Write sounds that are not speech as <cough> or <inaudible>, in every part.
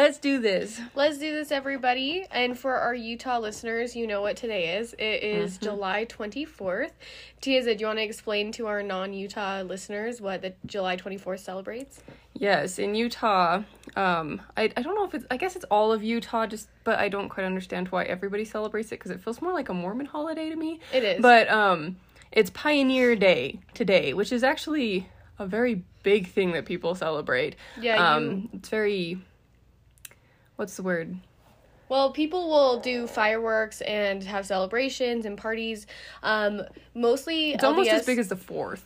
Let's do this. Let's do this, everybody. And for our Utah listeners, you know what today is. It is July 24th. Tiaza, do you want to explain to our non Utah listeners what the July 24th celebrates? Yes, in Utah, um, I, I don't know if it's, I guess it's all of Utah, just, but I don't quite understand why everybody celebrates it because it feels more like a Mormon holiday to me. It is. But, um, it's Pioneer Day today, which is actually a very big thing that people celebrate. Yeah, Um, it's very, what's the word? Well, people will do fireworks and have celebrations and parties. Um, mostly, It's almost as big as the 4th.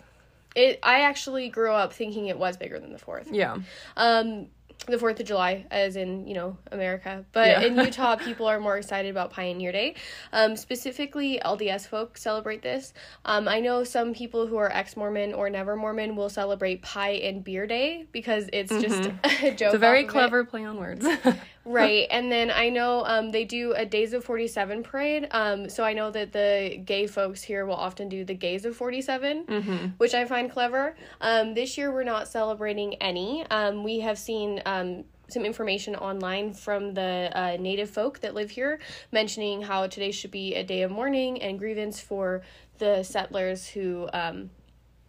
It. I actually grew up thinking it was bigger than the fourth. Yeah. Um, the Fourth of July, as in you know America, but Yeah. in <laughs> Utah, people are more excited about Pioneer Day. Um, specifically, LDS folk celebrate this. Um, I know some people who are ex Mormon or never Mormon will celebrate Pie and Beer Day because it's just <laughs> a joke. Mm-hmm. It's a very of it. clever play on words. <laughs> Right. And then I know um, they do a Days of 47 parade. Um, so I know that the gay folks here will often do the Gays of 47, Mm-hmm. which I find clever. Um, this year we're not celebrating any. Um, we have seen. Um, some information online from the uh, native folk that live here mentioning how today should be a day of mourning and grievance for the settlers who um,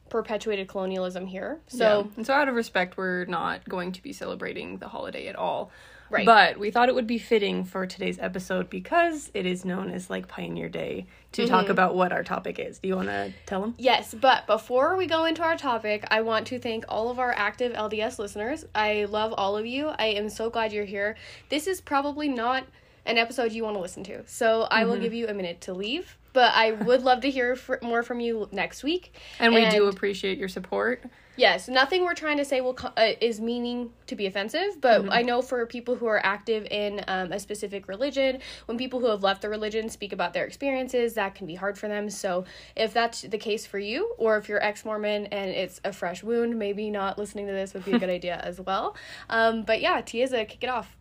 perpetuated colonialism here. So, So, and so out of respect, we're not going to be celebrating the holiday at all. Right. But we thought it would be fitting for today's episode because it is known as like Pioneer Day to Mm-hmm. talk about what our topic is. Do you want to tell them? Yes, but before we go into our topic, I want to thank all of our active LDS listeners. I love all of you. I am so glad you're here. This is probably not an episode you want to listen to, so I Mm-hmm. will give you a minute to leave. But I would love to hear fr- more from you next week. And we do appreciate your support. Yes, nothing we're trying to say will co- uh, is meaning to be offensive, but Mm-hmm. I know for people who are active in um, a specific religion, when people who have left the religion speak about their experiences, that can be hard for them. So if that's the case for you, or if you're ex Mormon and it's a fresh wound, maybe not listening to this would be a good <laughs> idea as well. Um, but yeah, Tiaza, kick it off.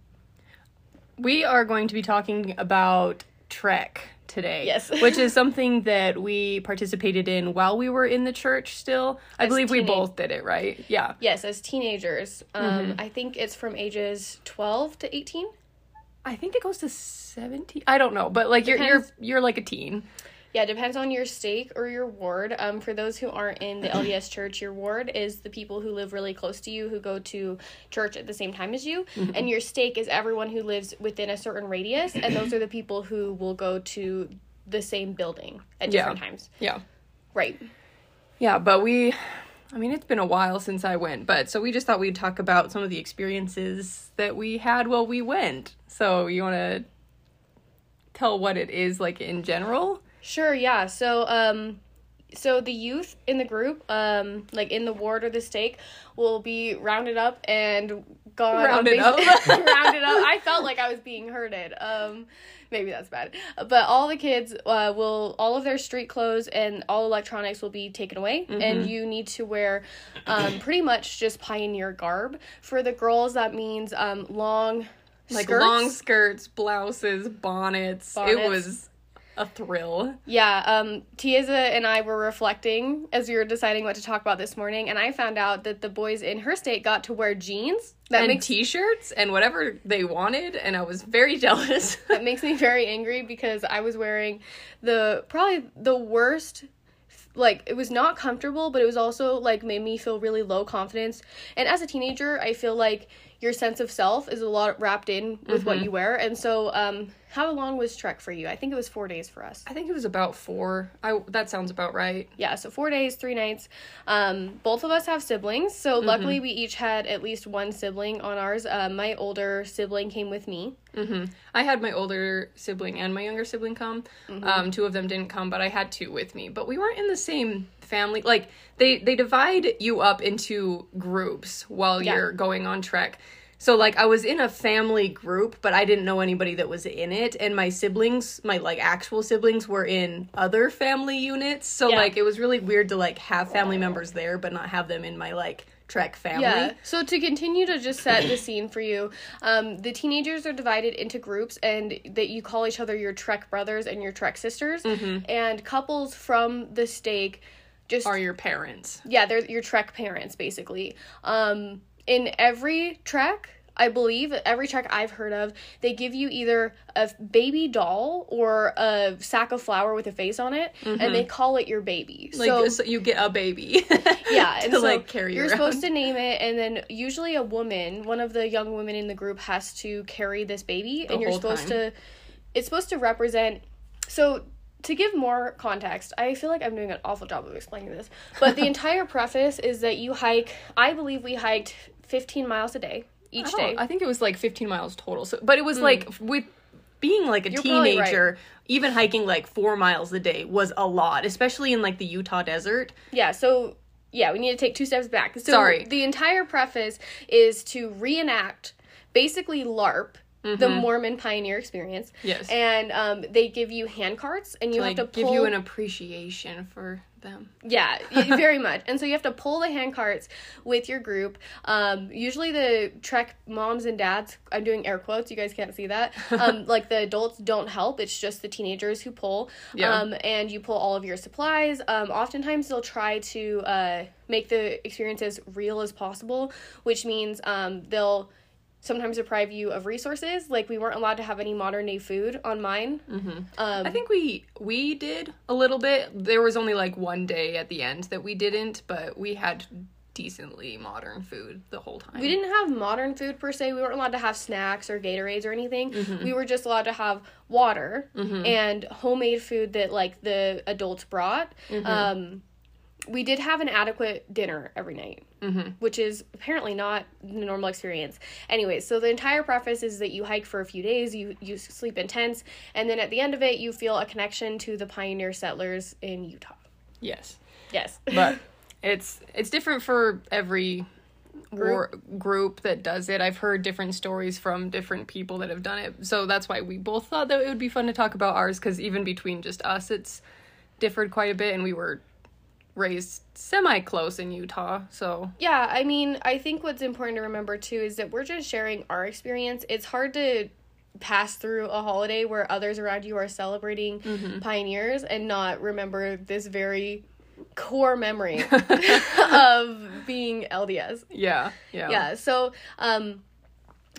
We are going to be talking about Trek today. Yes. <laughs> which is something that we participated in while we were in the church still. I As believe we both did it, right? Yeah. Yes, as teenagers, um, Mm-hmm. I think it's from ages twelve to eighteen. I think it goes to 17. I don't know, but like you're you're you're like a teen. Yeah, it depends on your stake or your ward. Um, for those who aren't in the <clears throat> LDS church, your ward is the people who live really close to you, who go to church at the same time as you. And your stake is everyone who lives within a certain radius, and those are the people who will go to the same building at Yeah. different times. Yeah. Right. Yeah, but we, I mean, it's been a while since I went, but so we just thought we'd talk about some of the experiences that we had while we went. So you want to tell what it is like in general? Sure, yeah. So, um, so the youth in the group, um, like in the ward or the stake, will be rounded up and gone Rounded up. <laughs> <laughs> rounded up. I felt like I was being herded. Um, maybe that's bad, but all the kids uh, will all of their street clothes and all electronics will be taken away, Mm-hmm. and you need to wear, um, pretty much just pioneer garb. For the girls, that means um long. Like skirts. long skirts, blouses, bonnets. It was a thrill. Yeah, um, Tiaza and I were reflecting as we were deciding what to talk about this morning, and I found out that the boys in her state got to wear jeans. That and makes t-shirts and whatever they wanted, and I was very <laughs> jealous. <laughs> that makes me very angry because I was wearing the probably the worst. Like it was not comfortable, but it was also like made me feel really low confidence. And as a teenager, I feel like your sense of self is a lot wrapped in with what you wear. And so, um, how long was Trek for you? I think it was four days for us. I think it was about four. I that sounds about right. yeah so four days three nights um both of us have siblings so luckily we each had at least one sibling on ours uh, my older sibling came with me Mm-hmm. I had my older sibling and my younger sibling come. Um, two of them didn't come, but I had two with me. But we weren't in the same family. Like they they divide you up into groups while Yeah. you're going on trek. So like I was in a family group, but I didn't know anybody that was in it, and my siblings, my like actual siblings, were in other family units. So Yeah. like it was really weird to like have family members there, but not have them in my like trek family. Yeah. So to continue to just set the scene for you, um, the teenagers are divided into groups, and that you call each other your Trek brothers and your Trek sisters, and couples from the stake just Are your parents? yeah, they're your Trek parents basically. Um, in every Trek, I believe every trek I've heard of, they give you either a baby doll or a sack of flour with a face on it, and they call it your baby. Mm-hmm. Like so so you get a baby. <laughs> yeah, <laughs> and to so like carry you're around. supposed to name it, and then usually a woman, one of the young women in the group, has to carry this baby, and you're supposed time. to. It's supposed to represent. So to give more context, I feel like I'm doing an awful job of explaining this, but the <laughs> entire preface is that you hike. I believe we hiked 15 miles a day each I day. I think it was like 15 miles total. So, but it was hmm. like with being like a You're probably right. teenager, even hiking like four miles a day was a lot, especially in like the Utah desert. Yeah, so yeah, we need to take two steps back. So Sorry. the entire preface is to reenact basically LARP, the Mormon pioneer experience. Mm-hmm. Yes. And um, they give you hand carts and you like have to pull give you an appreciation for them. Yeah, <laughs> very much. And so you have to pull the hand carts with your group. Um, usually the Trek moms and dads, I'm doing air quotes, you guys can't see that. <laughs> Um, like the adults don't help, it's just the teenagers who pull. Yeah. Um, and you pull all of your supplies. Um, oftentimes they'll try to uh, make the experience as real as possible, which means um, they'll sometimes deprive you of resources. Like we weren't allowed to have any modern day food on mine. Mm-hmm. Um, I think we we did a little bit. There was only like one day at the end that we didn't, but we had decently modern food the whole time. We didn't have modern food per se. We weren't allowed to have snacks or Gatorades or anything. We were just allowed to have water and homemade food that like the adults brought. Um, we did have an adequate dinner every night, Mm-hmm. which is apparently not the normal experience. Anyway, so the entire preface is that you hike for a few days, you you sleep in tents, and then at the end of it, you feel a connection to the pioneer settlers in Utah. Yes. Yes, but <laughs> it's it's different for every group. group that does it. I've heard different stories from different people that have done it. So that's why we both thought that it would be fun to talk about ours cuz even between just us it's differed quite a bit and we were raised semi close in Utah. So Yeah, I mean, I think what's important to remember too is that we're just sharing our experience. It's hard to pass through a holiday where others around you are celebrating pioneers and not remember this very core memory <laughs> of being LDS. yeah, yeah. Yeah, so um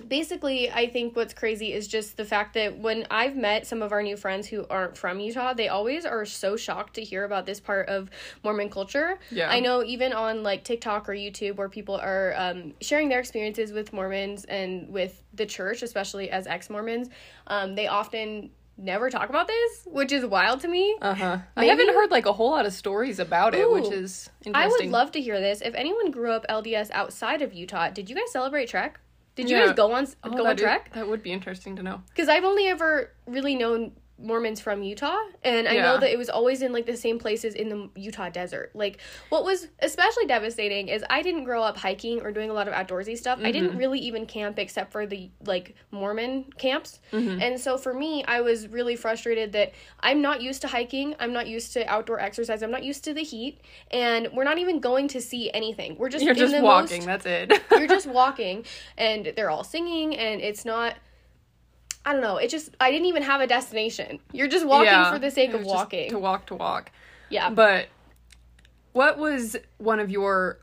basically i think what's crazy is just the fact that when i've met some of our new friends who aren't from utah they always are so shocked to hear about this part of mormon culture Yeah. i know even on like tiktok or youtube where people are um, sharing their experiences with mormons and with the church especially as ex-mormons um, they often never talk about this which is wild to me Uh-huh. I haven't heard like a whole lot of stories about it, which Ooh. is I would love to hear this. If anyone grew up LDS outside of Utah, did you guys celebrate Trek? Did you Yeah. guys go on Oh, go on Trek? that would be interesting to know. Because I've only ever really known Mormons from Utah, and I Yeah. know that it was always in like the same places in the Utah desert. Like, what was especially devastating is I didn't grow up hiking or doing a lot of outdoorsy stuff. I Mm-hmm. didn't really even camp except for the like Mormon camps. Mm-hmm. And so for me, I was really frustrated that I'm not used to hiking, I'm not used to outdoor exercise, I'm not used to the heat, and we're not even going to see anything. We're just You're just walking, most that's it. <laughs> you're just <laughs> walking and they're all singing and it's not I don't know. It just I didn't even have a destination. You're just walking Yeah, for the sake of walking. To walk to walk. yeah. But what was one of your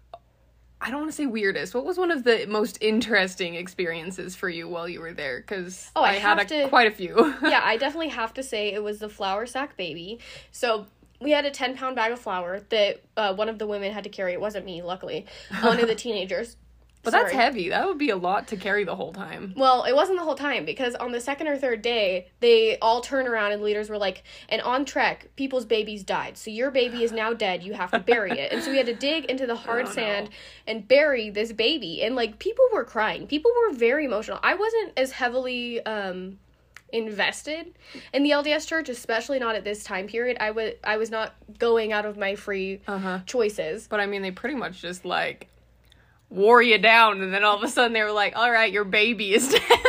I don't want to say weirdest. What was one of the most interesting experiences for you while you were there? Because Oh, I had have a, to- quite a few. <laughs> yeah, I definitely have to say it was the flour sack baby. So we had a 10 pound bag of flour that uh, one of the women had to carry. It wasn't me, luckily. One of the <laughs> teenagers. But that's heavy. That would be a lot to carry the whole time. Well, it wasn't the whole time because on the second or third day, they all turned around and leaders were like, and on Trek, people's babies died. So your baby is now dead. You have to bury it. And so we had to dig into the <laughs> hard Oh, no. sand and bury this baby. And like people were crying. People were very emotional. I wasn't as heavily um invested in the LDS church, especially not at this time period. I was I was not going out of my free Uh-huh. choices. But I mean, they pretty much just like wore you down, and then all of a sudden they were like, "All right, your baby is dead." <laughs>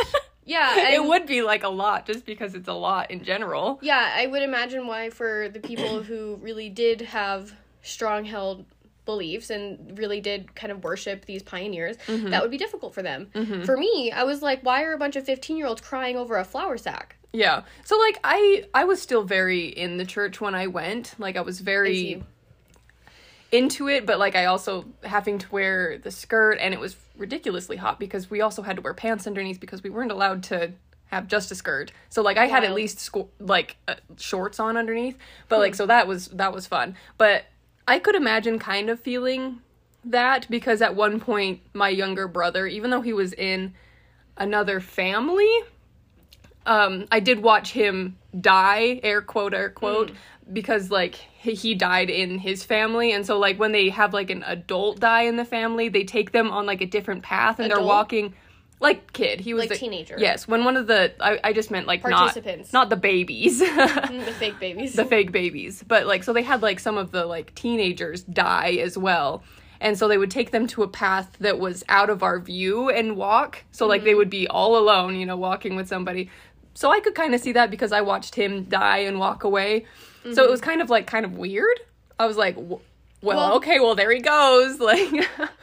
Yeah, it would be like a lot, just because it's a lot in general. Yeah, I would imagine why for the people <clears throat> who really did have strong held beliefs and really did kind of worship these pioneers, Mm-hmm. that would be difficult for them. For me, I was like, why are a bunch of 15 year olds crying over a flour sack? Yeah. So like I I was still very in the church when I went. Like I was very into it, but like I also having to wear the skirt and it was ridiculously hot because we also had to wear pants underneath because we weren't allowed to have just a skirt. So like I had at least sco- like uh, shorts on underneath, but like so that was that was fun. But I could imagine kind of feeling that because at one point my younger brother, even though he was in another family, um, I did watch him die, air quote, air quote, because like he, died in his family, and so like when they have like an adult die in the family, they take them on like a different path, and they're walking. Like kid, he was Like a- teenager. Yes, when one of the I, I just meant like Participants. not not the babies, <laughs> the <laughs> fake babies. the fake babies, but like so they had like some of the like teenagers die as well. And so they would take them to a path that was out of our view and walk. So like Mm-hmm. they would be all alone, you know, walking with somebody. So I could kind of see that because I watched him die and walk away. So it was kind of like kind of weird. I was like, well, Mm-hmm. Well- okay, well there he goes. <laughs> Like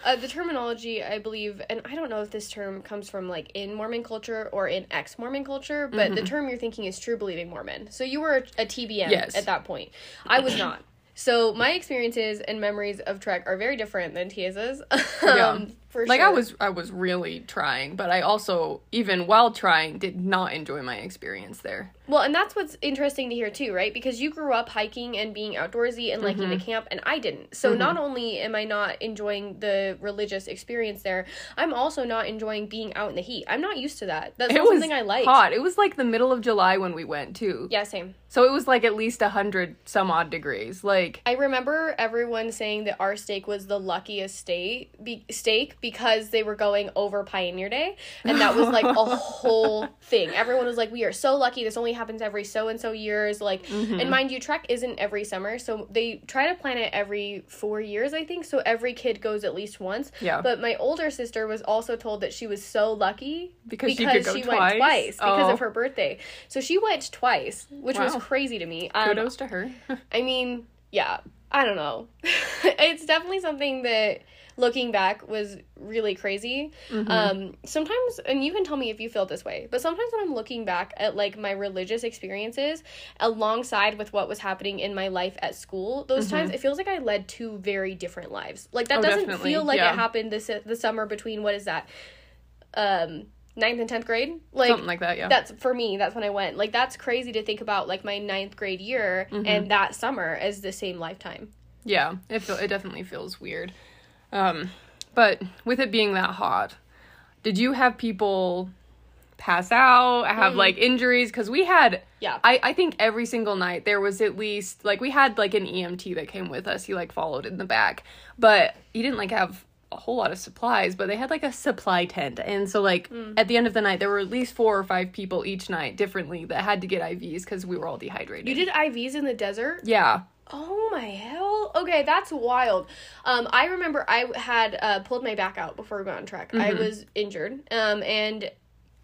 Uh, the terminology, I believe, and I don't know if this term comes from like in Mormon culture or in ex Mormon culture, but Mm-hmm. the term you're thinking is true believing Mormon. So you were a, a TBM Yes. at that point. I was not. So my experiences and memories of Trek are very different than Tia's. <laughs> Yeah. For like sure. I was I was really trying, but I also even while trying did not enjoy my experience there. Well, and that's what's interesting to hear too, right? Because you grew up hiking and being outdoorsy and liking Mm-hmm. the camp, and I didn't. So not only am I not enjoying the religious experience there, I'm also not enjoying being out in the heat. I'm not used to that. That's It not something I like. hot. It was like the middle of July when we went too. Yeah, same. So it was like at least a hundred some odd degrees. Like I remember everyone saying that our stake was the luckiest stake, be- stake because they were going over Pioneer Day, and that was like a whole <laughs> thing. Everyone was like, "We are so lucky. This only happens every so and so years." Like, Mm-hmm. and mind you, Trek isn't every summer, so they try to plan it every four years, I think. So every kid goes at least once. Yeah. But my older sister was also told that she was so lucky Because she could go went twice? twice because Oh. of her birthday. So she went twice, which was crazy to me. Um, kudos to her. <laughs> I mean, yeah, I don't know. <laughs> it's definitely something that looking back was really crazy. Um sometimes and you can tell me if you feel this way, but sometimes when I'm looking back at like my religious experiences alongside with what was happening in my life at school, those times it feels like I led two very different lives. Like that Oh, doesn't definitely, feel like yeah. it happened this the summer between what is that? Um ninth and 10th grade? Like Something like that, yeah. that's for me that's when i went like that's crazy to think about like my ninth grade year Mm-hmm. and that summer as the same lifetime yeah, it feel, it definitely feels weird. Um, but with it being that hot, did you have people pass out, have like injuries? Because we had, Mm. Yeah. I I think every single night there was at least like we had like an EMT that came with us. He like followed in the back, but he didn't like have a whole lot of supplies, but they had like a supply tent. And so like Mm. at the end of the night there were at least four or five people each night differently that had to get IVs because we were all dehydrated. you did ivs in the desert Yeah. Oh my hell okay that's wild um i remember i had uh pulled my back out before we got on track. i Mm-hmm. was injured um and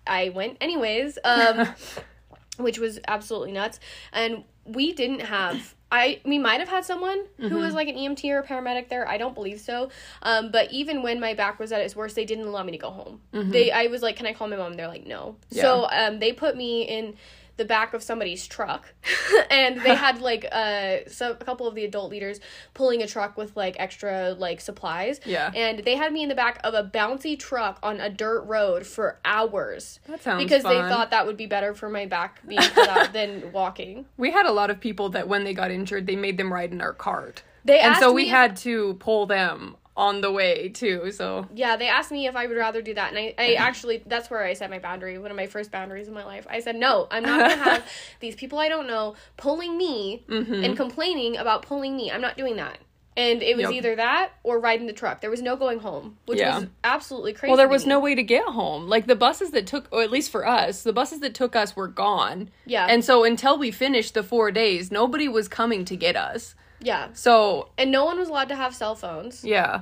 i went anyways um <laughs> which was absolutely nuts and we didn't have I we might have had someone who Mm-hmm. was like an EMT or a paramedic there. I don't believe so. Um, but even when my back was at its worst, they didn't allow me to go home. They I was like, "Can I call my mom?" They're like, "No." So um, they put me in the back of somebody's truck, <laughs> and they had <laughs> like uh, so a couple of the adult leaders pulling a truck with like extra like supplies. Yeah. And they had me in the back of a bouncy truck on a dirt road for hours. That sounds because they thought that would be better for my back being cut out than <laughs> walking. We had a lot of people that when they got injured, they made them ride in our cart. They and so we if- had to pull them on the way too. So Yeah, they asked me if I would rather do that, and I, I mm-hmm. actually that's where I set my boundary. One of my first boundaries in my life. I said no, I'm not gonna <laughs> have these people I don't know pulling me mm-hmm. and complaining about pulling me. I'm not doing that. And it was Yep. either that or riding the truck. There was no going home, which Yeah. was absolutely crazy. well, there was me. no way to get home. Like the buses that took, or at least for us, the buses that took us were gone. Yeah. And so until we finished the four days, nobody was coming to get us. Yeah, So and no one was allowed to have cell phones. yeah,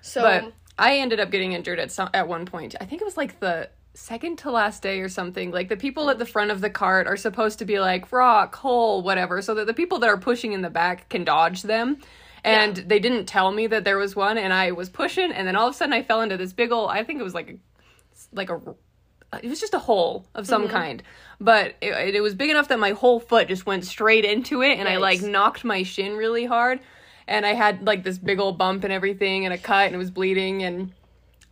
So but I ended up getting injured at some at one point. I think it was like the second to last day or something. Like the people at the front of the cart are supposed to be like rock, hole, whatever, so that the people that are pushing in the back can dodge them. And they didn't tell me that there was one, and I was pushing, and then all of a sudden I fell into this big ol' I think it was like a, like a, it was just a hole of some mm-hmm. kind, but it, it was big enough that my whole foot just went straight into it, and I like knocked my shin really hard. and I had like this big old bump and everything and a cut and it was bleeding and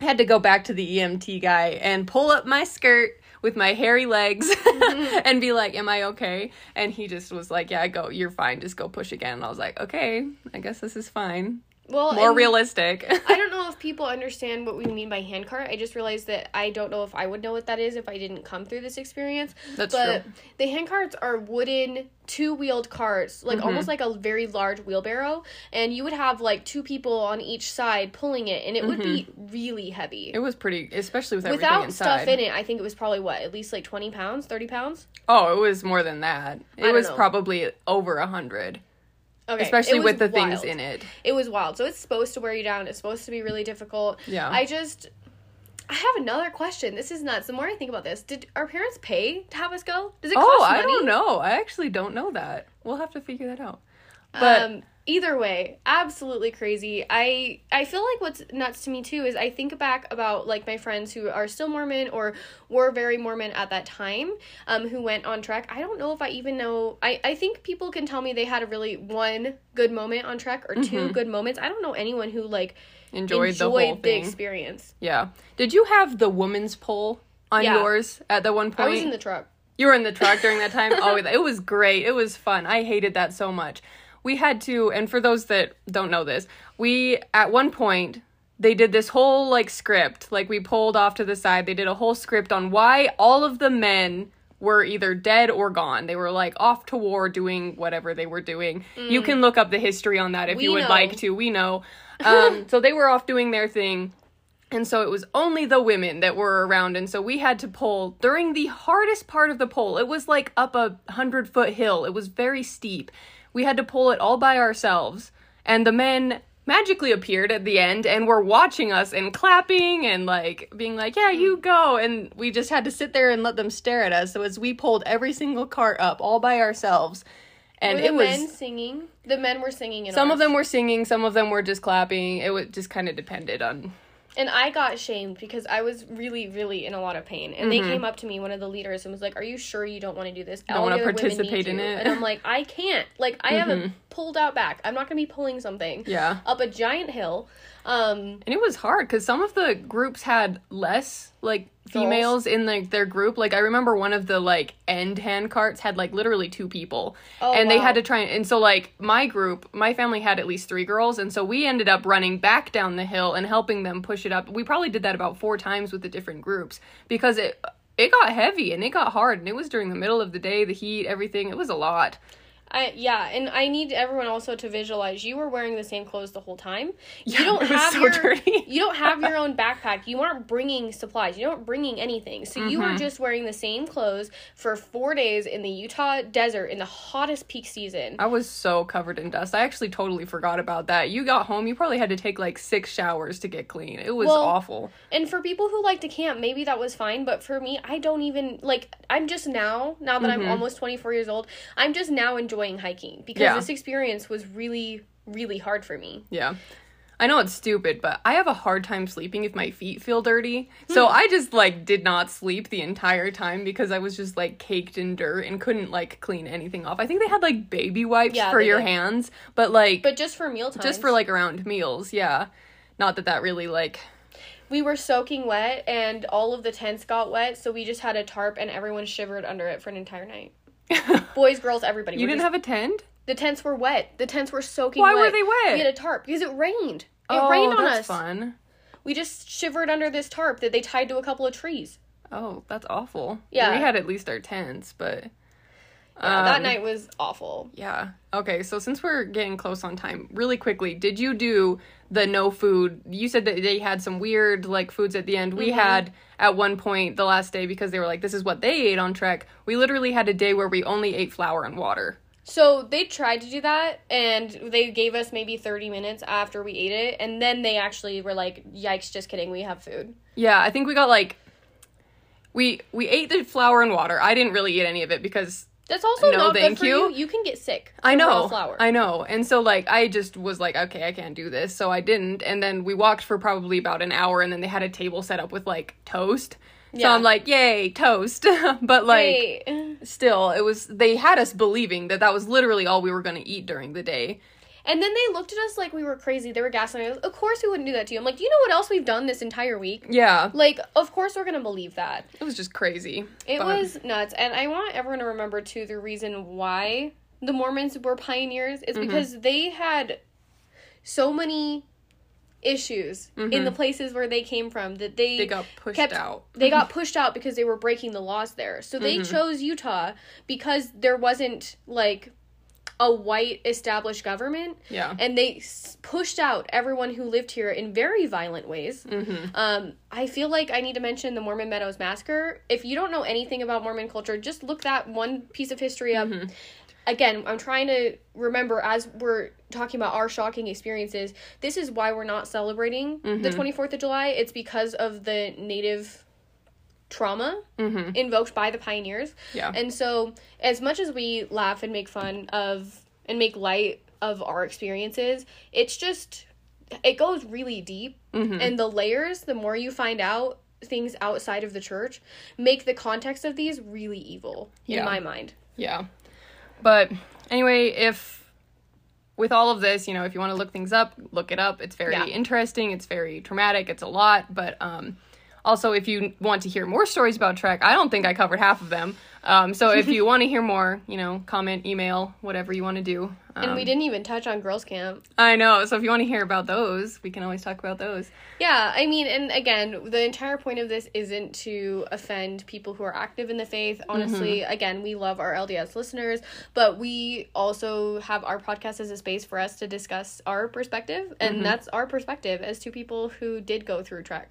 I had to go back to the EMT guy and pull up my skirt with my hairy legs mm-hmm. <laughs> and be like, "Am I okay?" And he just was like, "Yeah, go. You're fine. Just go push again." And I was like, "Okay, I guess this is fine. Well, More realistic." I don't <laughs> know if people understand what we mean by handcart. I just realized that I don't know if I would know what that is if I didn't come through this experience. That's but true. the handcarts are wooden two-wheeled carts, like Mm-hmm. almost like a very large wheelbarrow, and you would have like two people on each side pulling it, and it would be really heavy. Mm-hmm. It was pretty, especially with everything Without stuff in it, I think it was probably what at least like twenty pounds, thirty pounds. Oh, it was more than that. It was know. probably over a hundred, Okay, especially with the things in it. It was wild. So it's supposed to wear you down. It's supposed to be really difficult. Yeah. I just I have another question. This is nuts. The more I think about this, did our parents pay to have us go? Does it cost Oh? I don't know. I actually don't know that. We'll have to figure that out. But um either way, absolutely crazy. I I feel like what's nuts to me too is I think back about like my friends who are still Mormon or were very Mormon at that time, um, who went on trek. I don't know if I even know I, I think people can tell me they had a really one good moment on trek or 2 good moments. I don't know anyone who like enjoyed, enjoyed the whole the thing. experience. yeah. Did you have the woman's pole on Yeah. yours at the one point? I was in the truck. You were in the truck during that time? oh, <laughs> it was great. It was fun. I hated that so much. We had to, and for those that don't know this, we, at one point, they did this whole like script. Like we pulled off to the side. They did a whole script on why all of the men were either dead or gone. They were like off to war doing whatever they were doing. You can look up the history on that if Mm. We you would know. like to. We know. <laughs> Um, so they were off doing their thing. And so it was only the women that were around. And so we had to pull during the hardest part of the pole. It was like up a hundred foot hill. It was very steep. We had to pull it all by ourselves. And the men magically appeared at the end and were watching us and clapping and like being like, yeah, you go. And we just had to sit there and let them stare at us. So as we pulled every single cart up all by ourselves. And were it the was. men singing? The men were singing in Some of them were singing, some of them were just clapping. It was just kind of depended on And I got shamed because I was really, really in a lot of pain. And they came up to me, one of the leaders, and was like, "Are you sure you don't want to do this? Wanna women need participate in you." it? And I'm like, "I can't. Like, I have a pulled out back. I'm not gonna be pulling something Yeah. up a giant hill." Um, And it was hard because some of the groups had less like females in like their group. Like I remember one of the like end hand carts had like literally two people, Oh, and they had to try and, and so like my group, my family had at least three girls, and so we ended up running back down the hill and helping them push it up. We probably did that about four times with the different groups because it it got heavy and it got hard, and it was during the middle of the day, the heat, everything. It was a lot. I yeah, and I need everyone also to visualize you were wearing the same clothes the whole time. Yeah, you don't it was have so your dirty. <laughs> you don't have your <laughs> own backpack. You aren't bringing supplies. You aren't bringing anything. So you Mm-hmm. were just wearing the same clothes for 4 days in the Utah desert in the hottest peak season. I was so covered in dust. I actually totally forgot about that. You got home, you probably had to take like six showers to get clean. It was Well, awful. And for people who like to camp, maybe that was fine, but for me, I don't even like I'm just now, now that Mm-hmm. I'm almost 24 years old, I'm just now enjoying hiking because Yeah. this experience was really really hard for me. Yeah. I know it's stupid, but I have a hard time sleeping if my feet feel dirty. So Hmm. I just like did not sleep the entire time because I was just like caked in dirt and couldn't like clean anything off. I think they had like baby wipes Yeah, for your did. hands, but like But just for meal times. just for like around meals, yeah. Not that that really like we were soaking wet and all of the tents got wet, so we just had a tarp and everyone shivered under it for an entire night. <laughs> Boys, girls, everybody. You didn't just- have a tent? the tents were wet. The tents were soaking Why wet. were they wet? We had a tarp because it rained. It oh, rained on that's us. fun. We just shivered under this tarp that they tied to a couple of trees. Oh, that's awful. Yeah. We had at least our tents, but Yeah, that Um, night was awful. Yeah. Okay, so since we're getting close on time, really quickly, did you do the no food? You said that they had some weird like foods at the end. We had at one point the last day because they were like this is what they ate on trek. We literally had a day where we only ate flour and water. So they tried to do that, and they gave us maybe 30 minutes after we ate it, and then they actually were like, "Yikes! Just kidding. We have food." Yeah, I think we got like we we ate the flour and water. I didn't really eat any of it because That's also No, not thank good for you. you. You can get sick. I know. flour. I know. And so like I just was like, okay, I can't do this. So I didn't. And then we walked for probably about an hour and then they had a table set up with like toast. Yeah. So I'm like, yay, toast. <laughs> but like still, it was they had us believing that that was literally all we were going to eat during the day. And then they looked at us like we were crazy. They were gaslighting us. Of course we wouldn't do that to you. I'm like, you know what else we've done this entire week? Yeah. Like, of course we're gonna believe that. It was just crazy. It But- was nuts. And I want everyone to remember too the reason why the Mormons were pioneers is Mm-hmm. because they had so many issues in the places where they came from that they Mm-hmm. They got pushed kept out. they got <laughs> pushed out because they were breaking the laws there. So they Mm-hmm. chose Utah because there wasn't like a white established government Yeah. and they s- pushed out everyone who lived here in very violent ways. Mm-hmm. Um, I feel like I need to mention the Mormon Meadows Massacre. If you don't know anything about Mormon culture, just look that one piece of history up. Mm-hmm. Again, I'm trying to remember as we're talking about our shocking experiences. This is why we're not celebrating Mm-hmm. the 24th of July. It's because of the native trauma Mm-hmm. invoked by the pioneers. Yeah. And so, as much as we laugh and make fun of and make light of our experiences, it's just it goes really deep. Mm-hmm. And the layers, the more you find out things outside of the church, make the context of these really evil Yeah. in my mind. Yeah. But anyway, if with all of this, you know, if you want to look things up, look it up. It's very Yeah. interesting. It's very traumatic. It's a lot. But um, also, if you want to hear more stories about Trek, I don't think I covered half of them. Um, so if you <laughs> want to hear more, you know, comment, email, whatever you want to do. Um, And we didn't even touch on girls' camp. I know. So if you want to hear about those, we can always talk about those. Yeah, I mean, and again, the entire point of this isn't to offend people who are active in the faith. Honestly, again, we love our LDS listeners, but we also have our podcast as a space for us to discuss our perspective, and that's our perspective as two people who did go through Trek.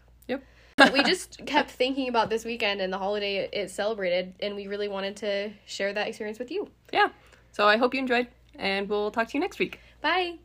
We just kept thinking about this weekend and the holiday it, it celebrated, and we really wanted to share that experience with you. Yeah. So I hope you enjoyed, and we'll talk to you next week. Bye.